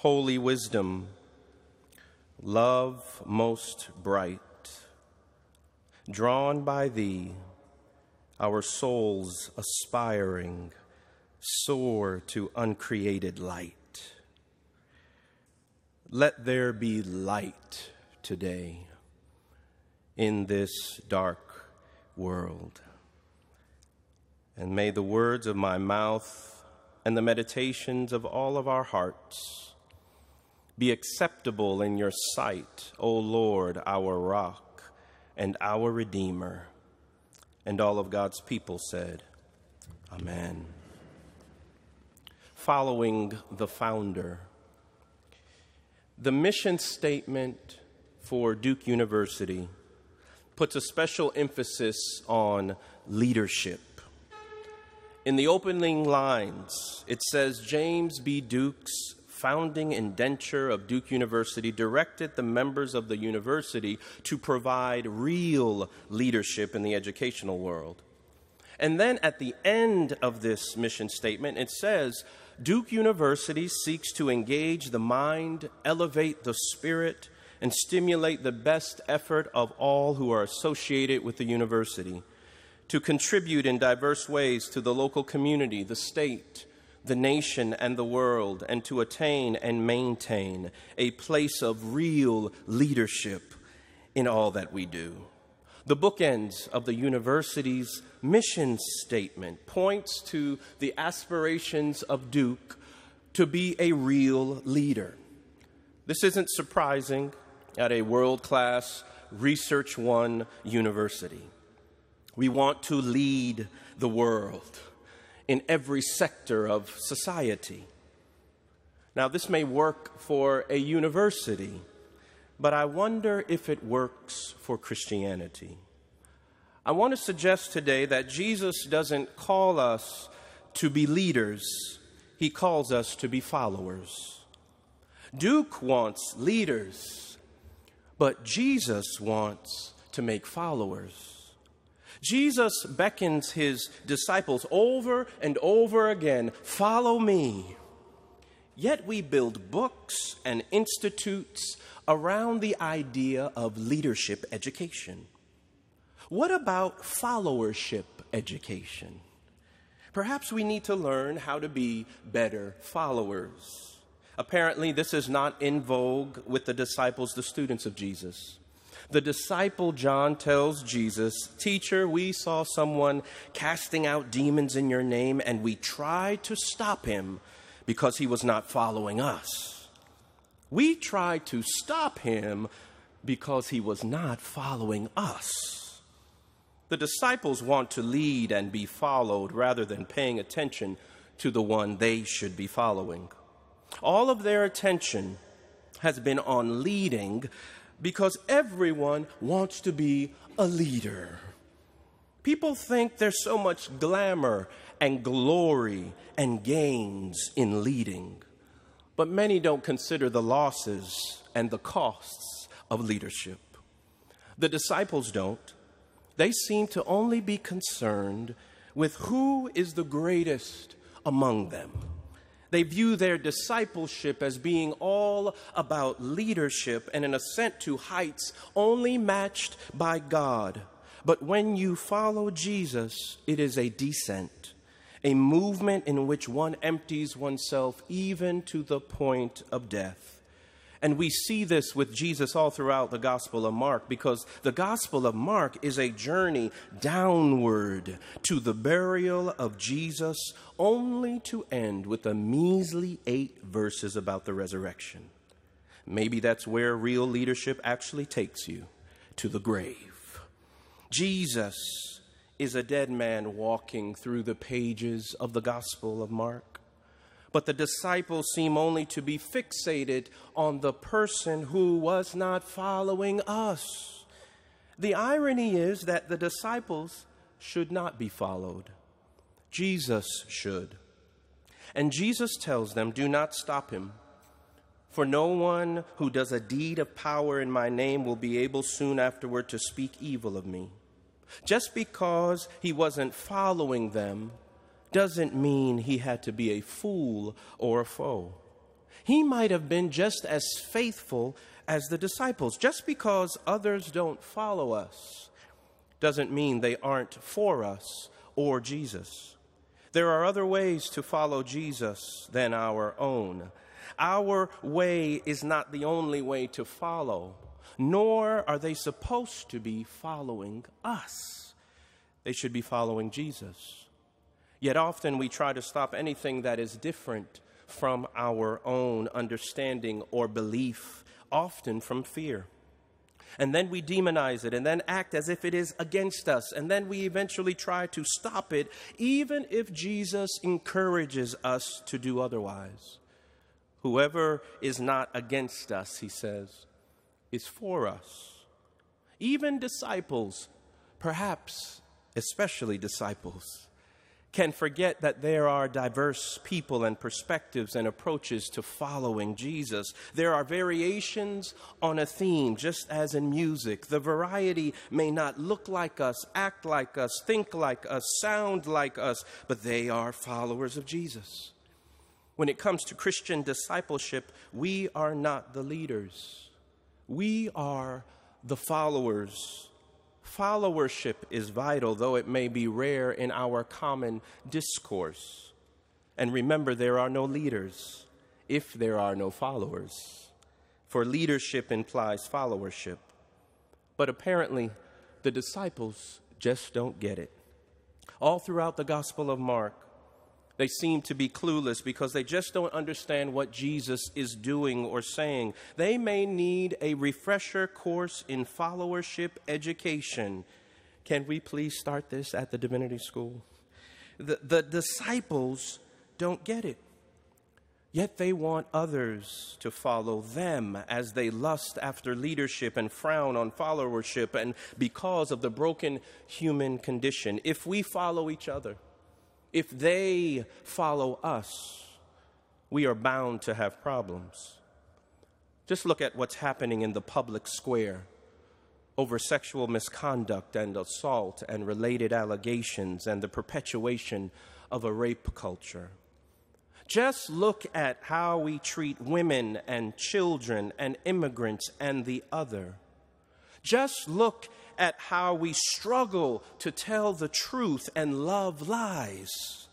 Holy wisdom, love most bright, drawn by thee, our souls aspiring soar to uncreated light. Let there be light today in this dark world. And may the words of my mouth and the meditations of all of our hearts be acceptable in your sight, O Lord, our rock and our Redeemer. And all of God's people said, Amen. Following the founder. The mission statement for Duke University puts a special emphasis on leadership. In the opening lines, it says James B. Duke's founding indenture of Duke University directed the members of the university to provide real leadership in the educational world. And then at the end of this mission statement, it says Duke University seeks to engage the mind, elevate the spirit, and stimulate the best effort of all who are associated with the university, to contribute in diverse ways to the local community, the state, the nation, and the world, and to attain and maintain a place of real leadership in all that we do. The bookends of the university's mission statement points to the aspirations of Duke to be a real leader. This isn't surprising at a world class Research One university. We want to lead the world in every sector of society. Now, this may work for a university, but I wonder if it works for Christianity. I want to suggest today that Jesus doesn't call us to be leaders, he calls us to be followers. Duke wants leaders, but Jesus wants to make followers. Jesus beckons his disciples over and over again follow me. Yet we build books and institutes around the idea of leadership education. What about followership education? Perhaps we need to learn how to be better followers. Apparently, this is not in vogue with the disciples, the students of Jesus. The disciple John tells Jesus, Teacher, we saw someone casting out demons in your name, and we tried to stop him because he was not following us. We tried to stop him because he was not following us. The disciples want to lead and be followed rather than paying attention to the one they should be following. All of their attention has been on leading because everyone wants to be a leader. People think there's so much glamour and glory and gains in leading, but many don't consider the losses and the costs of leadership. The disciples don't they seem to only be concerned with who is the greatest among them. They view their discipleship as being all about leadership and an ascent to heights only matched by God. But when you follow Jesus, it is a descent, a movement in which one empties oneself even to the point of death. And we see this with Jesus all throughout the Gospel of Mark because the Gospel of Mark is a journey downward to the burial of Jesus, only to end with a measly eight verses about the resurrection. Maybe that's where real leadership actually takes you to the grave. Jesus is a dead man walking through the pages of the Gospel of Mark. But the disciples seem only to be fixated on the person who was not following us. The irony is that the disciples should not be followed, Jesus should. And Jesus tells them, Do not stop him. For no one who does a deed of power in my name will be able soon afterward to speak evil of me. Just because he wasn't following them doesn't mean he had to be a fool or a foe. He might have been just as faithful as the disciples. Just because others don't follow us doesn't mean they aren't for us or Jesus. There are other ways to follow Jesus than our own. Our way is not the only way to follow, nor are they supposed to be following us. They should be following Jesus. Yet often we try to stop anything that is different from our own understanding or belief, often from fear. And then we demonize it and then act as if it is against us. And then we eventually try to stop it, even if Jesus encourages us to do otherwise. Whoever is not against us, he says, is for us. Even disciples, perhaps especially disciples, can forget that there are diverse people and perspectives and approaches to following Jesus. There are variations on a theme, just as in music. The variety may not look like us, act like us, think like us, sound like us, but they are followers of Jesus. When it comes to Christian discipleship, we are not the leaders, we are the followers Followership is vital, though it may be rare in our common discourse. And remember, there are no leaders if there are no followers. For leadership implies followership. But apparently, the disciples just don't get it. All throughout the Gospel of Mark, they seem to be clueless because they just don't understand what Jesus is doing or saying. They may need a refresher course in followership education. Can we please start this at the divinity school? The, the disciples don't get it. Yet they want others to follow them as they lust after leadership and frown on followership, and because of the broken human condition. If we follow each other, if they follow us, we are bound to have problems. Just look at what's happening in the public square over sexual misconduct and assault and related allegations and the perpetuation of a rape culture. Just look at how we treat women and children and immigrants and the other. Just look at how we struggle to tell the truth and love lies.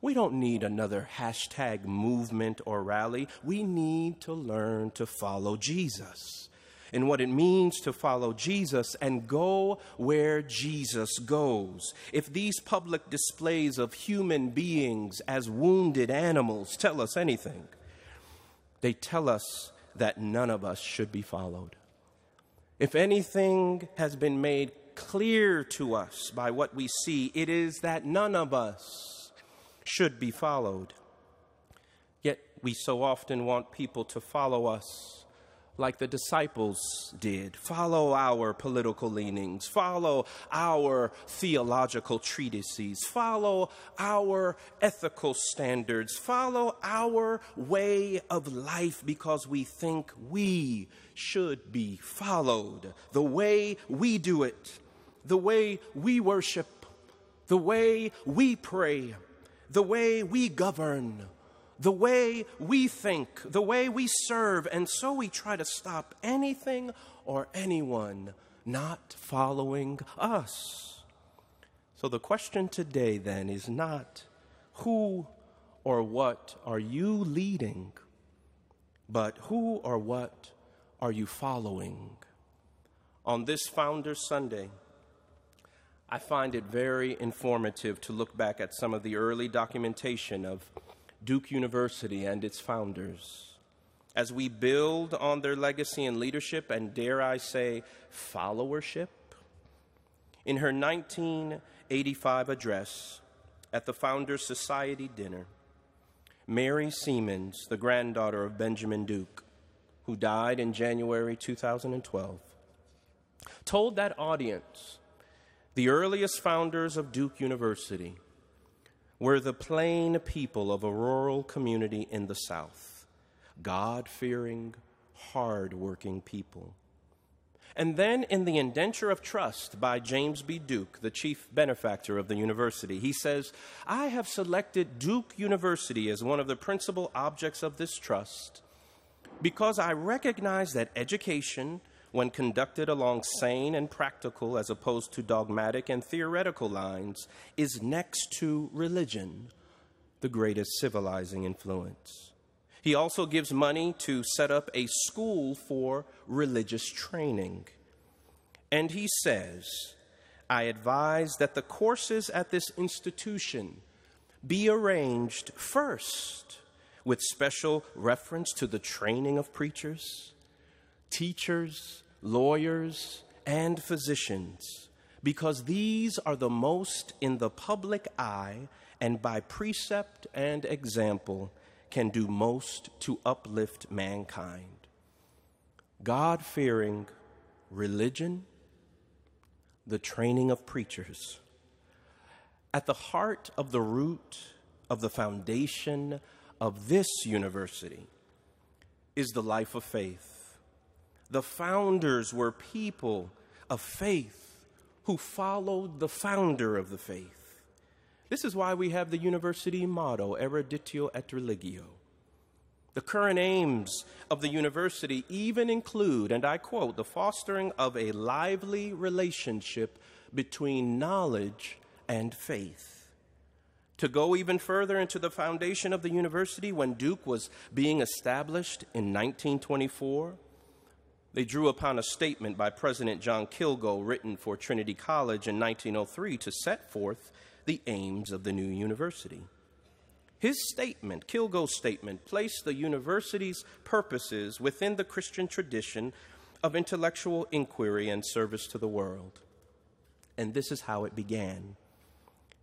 We don't need another hashtag movement or rally. We need to learn to follow Jesus and what it means to follow Jesus and go where Jesus goes. If these public displays of human beings as wounded animals tell us anything, they tell us that none of us should be followed. If anything has been made clear to us by what we see, it is that none of us should be followed. Yet we so often want people to follow us like the disciples did. Follow our political leanings, follow our theological treatises, follow our ethical standards, follow our way of life because we think we should be followed. The way we do it, the way we worship, the way we pray, the way we govern the way we think, the way we serve, and so we try to stop anything or anyone not following us. So the question today then is not who or what are you leading, but who or what are you following? On this Founders Sunday, I find it very informative to look back at some of the early documentation of Duke University and its founders. As we build on their legacy and leadership, and dare I say, followership, in her 1985 address at the Founders Society dinner, Mary Semans, the granddaughter of Benjamin Duke, who died in January 2012, told that audience the earliest founders of Duke University were the plain people of a rural community in the South, God fearing, hard working people. And then in the Indenture of Trust by James B. Duke, the chief benefactor of the university, he says, I have selected Duke University as one of the principal objects of this trust because I recognize that education, when conducted along sane and practical as opposed to dogmatic and theoretical lines, is next to religion, the greatest civilizing influence. He also gives money to set up a school for religious training. And he says, I advise that the courses at this institution be arranged first with special reference to the training of preachers, teachers, lawyers, and physicians, because these are the most in the public eye and by precept and example can do most to uplift mankind. God fearing religion, the training of preachers. At the heart of the root of the foundation of this university is the life of faith. The founders were people of faith who followed the founder of the faith. This is why we have the university motto, Eruditio et Religio. The current aims of the university even include, and I quote, the fostering of a lively relationship between knowledge and faith. To go even further into the foundation of the university, when Duke was being established in 1924, they drew upon a statement by President John Kilgo written for Trinity College in 1903 to set forth the aims of the new university. His statement, Kilgo's statement, placed the university's purposes within the Christian tradition of intellectual inquiry and service to the world. And this is how it began.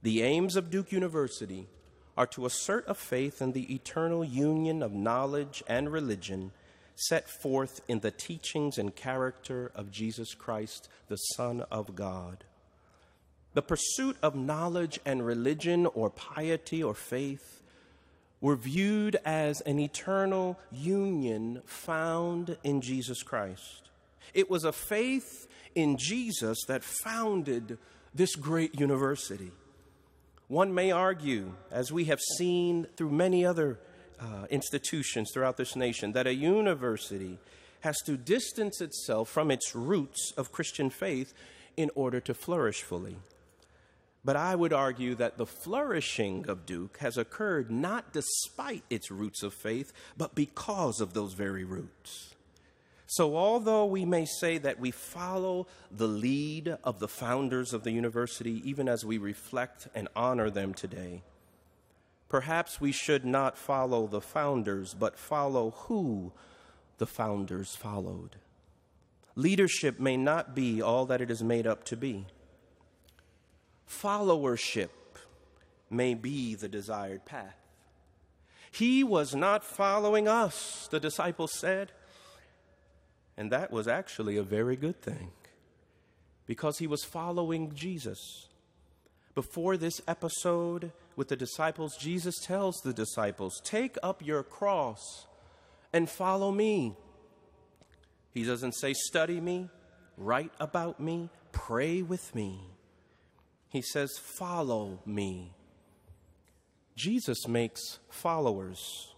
The aims of Duke University are to assert a faith in the eternal union of knowledge and religion set forth in the teachings and character of Jesus Christ, the Son of God. The pursuit of knowledge and religion or piety or faith were viewed as an eternal union found in Jesus Christ. It was a faith in Jesus that founded this great university. One may argue, as we have seen through many other uh, institutions throughout this nation, that a university has to distance itself from its roots of Christian faith in order to flourish fully. But I would argue that the flourishing of Duke has occurred not despite its roots of faith, but because of those very roots. So, although we may say that we follow the lead of the founders of the university, even as we reflect and honor them today, perhaps we should not follow the founders, but follow who the founders followed. Leadership may not be all that it is made up to be followership may be the desired path. He was not following us, the disciples said. And that was actually a very good thing because he was following Jesus. Before this episode with the disciples, Jesus tells the disciples, Take up your cross and follow me. He doesn't say, Study me, write about me, pray with me. He says, Follow me. Jesus makes followers,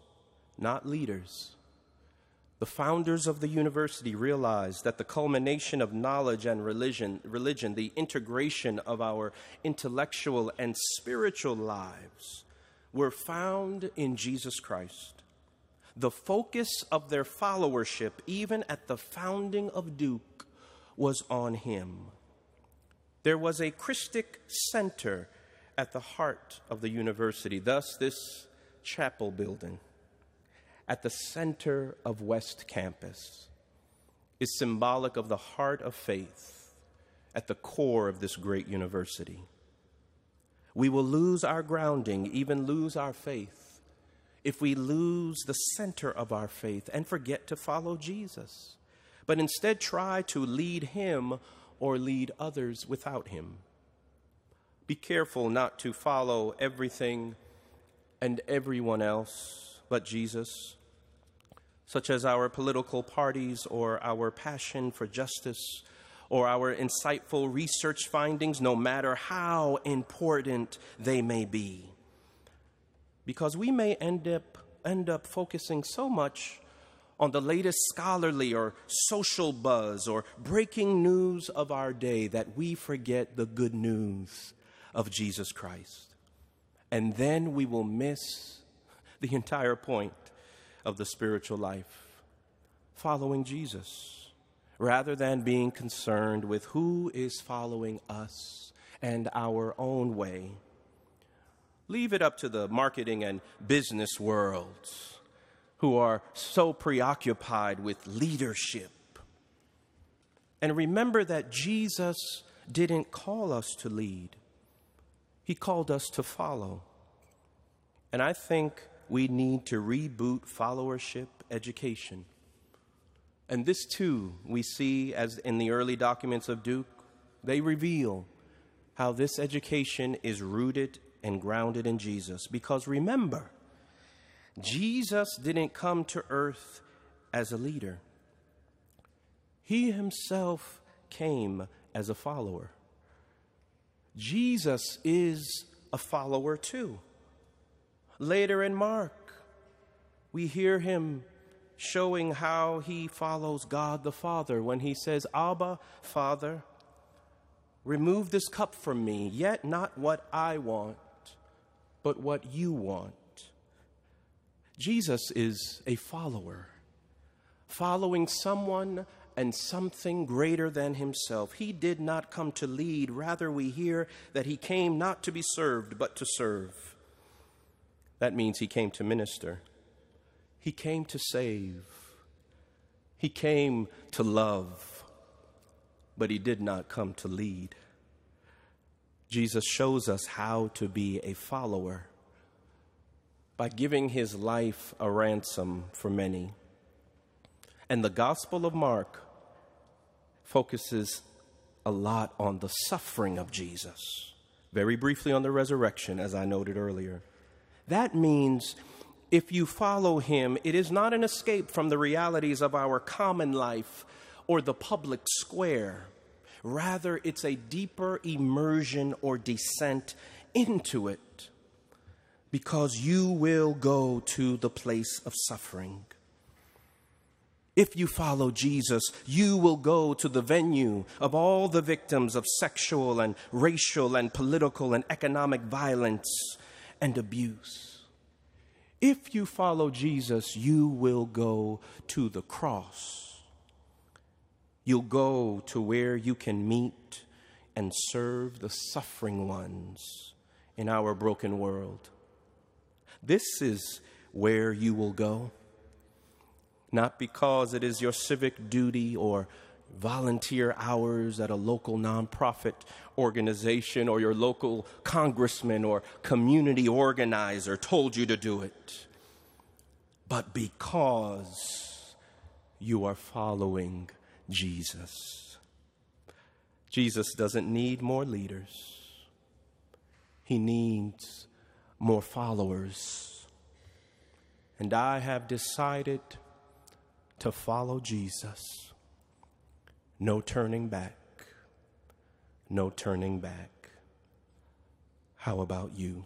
not leaders. The founders of the university realized that the culmination of knowledge and religion, religion, the integration of our intellectual and spiritual lives, were found in Jesus Christ. The focus of their followership, even at the founding of Duke, was on Him. There was a Christic center at the heart of the university, thus, this chapel building at the center of West Campus is symbolic of the heart of faith at the core of this great university. We will lose our grounding, even lose our faith, if we lose the center of our faith and forget to follow Jesus, but instead try to lead Him or lead others without him. Be careful not to follow everything and everyone else but Jesus. such as our political parties or our passion for justice or our insightful research findings, no matter how important they may be. Because we may end up, end up focusing so much on the latest scholarly or social buzz or breaking news of our day that we forget the good news of Jesus Christ. And then we will miss the entire point of the spiritual life following Jesus rather than being concerned with who is following us and our own way. Leave it up to the marketing and business worlds who are so preoccupied with leadership. And remember that Jesus didn't call us to lead, He called us to follow. And I think we need to reboot followership education. And this too, we see as in the early documents of Duke, they reveal how this education is rooted and grounded in Jesus. Because remember, Jesus didn't come to earth as a leader, he himself came as a follower. Jesus is a follower too. Later in Mark, we hear him showing how he follows God the Father when he says, Abba, Father, remove this cup from me, yet not what I want, but what you want. Jesus is a follower, following someone and something greater than himself. He did not come to lead, rather, we hear that he came not to be served, but to serve. That means he came to minister. He came to save. He came to love, but he did not come to lead. Jesus shows us how to be a follower by giving his life a ransom for many. And the Gospel of Mark focuses a lot on the suffering of Jesus, very briefly on the resurrection, as I noted earlier. That means if you follow him, it is not an escape from the realities of our common life or the public square. Rather, it's a deeper immersion or descent into it because you will go to the place of suffering. If you follow Jesus, you will go to the venue of all the victims of sexual and racial and political and economic violence and abuse. If you follow Jesus, you will go to the cross. You'll go to where you can meet and serve the suffering ones in our broken world. This is where you will go. Not because it is your civic duty or volunteer hours at a local nonprofit organization or your local congressman or community organizer told you to do it, but because you are following Jesus. Jesus doesn't need more leaders, he needs more followers. And I have decided to follow Jesus. No turning back. No turning back. How about you?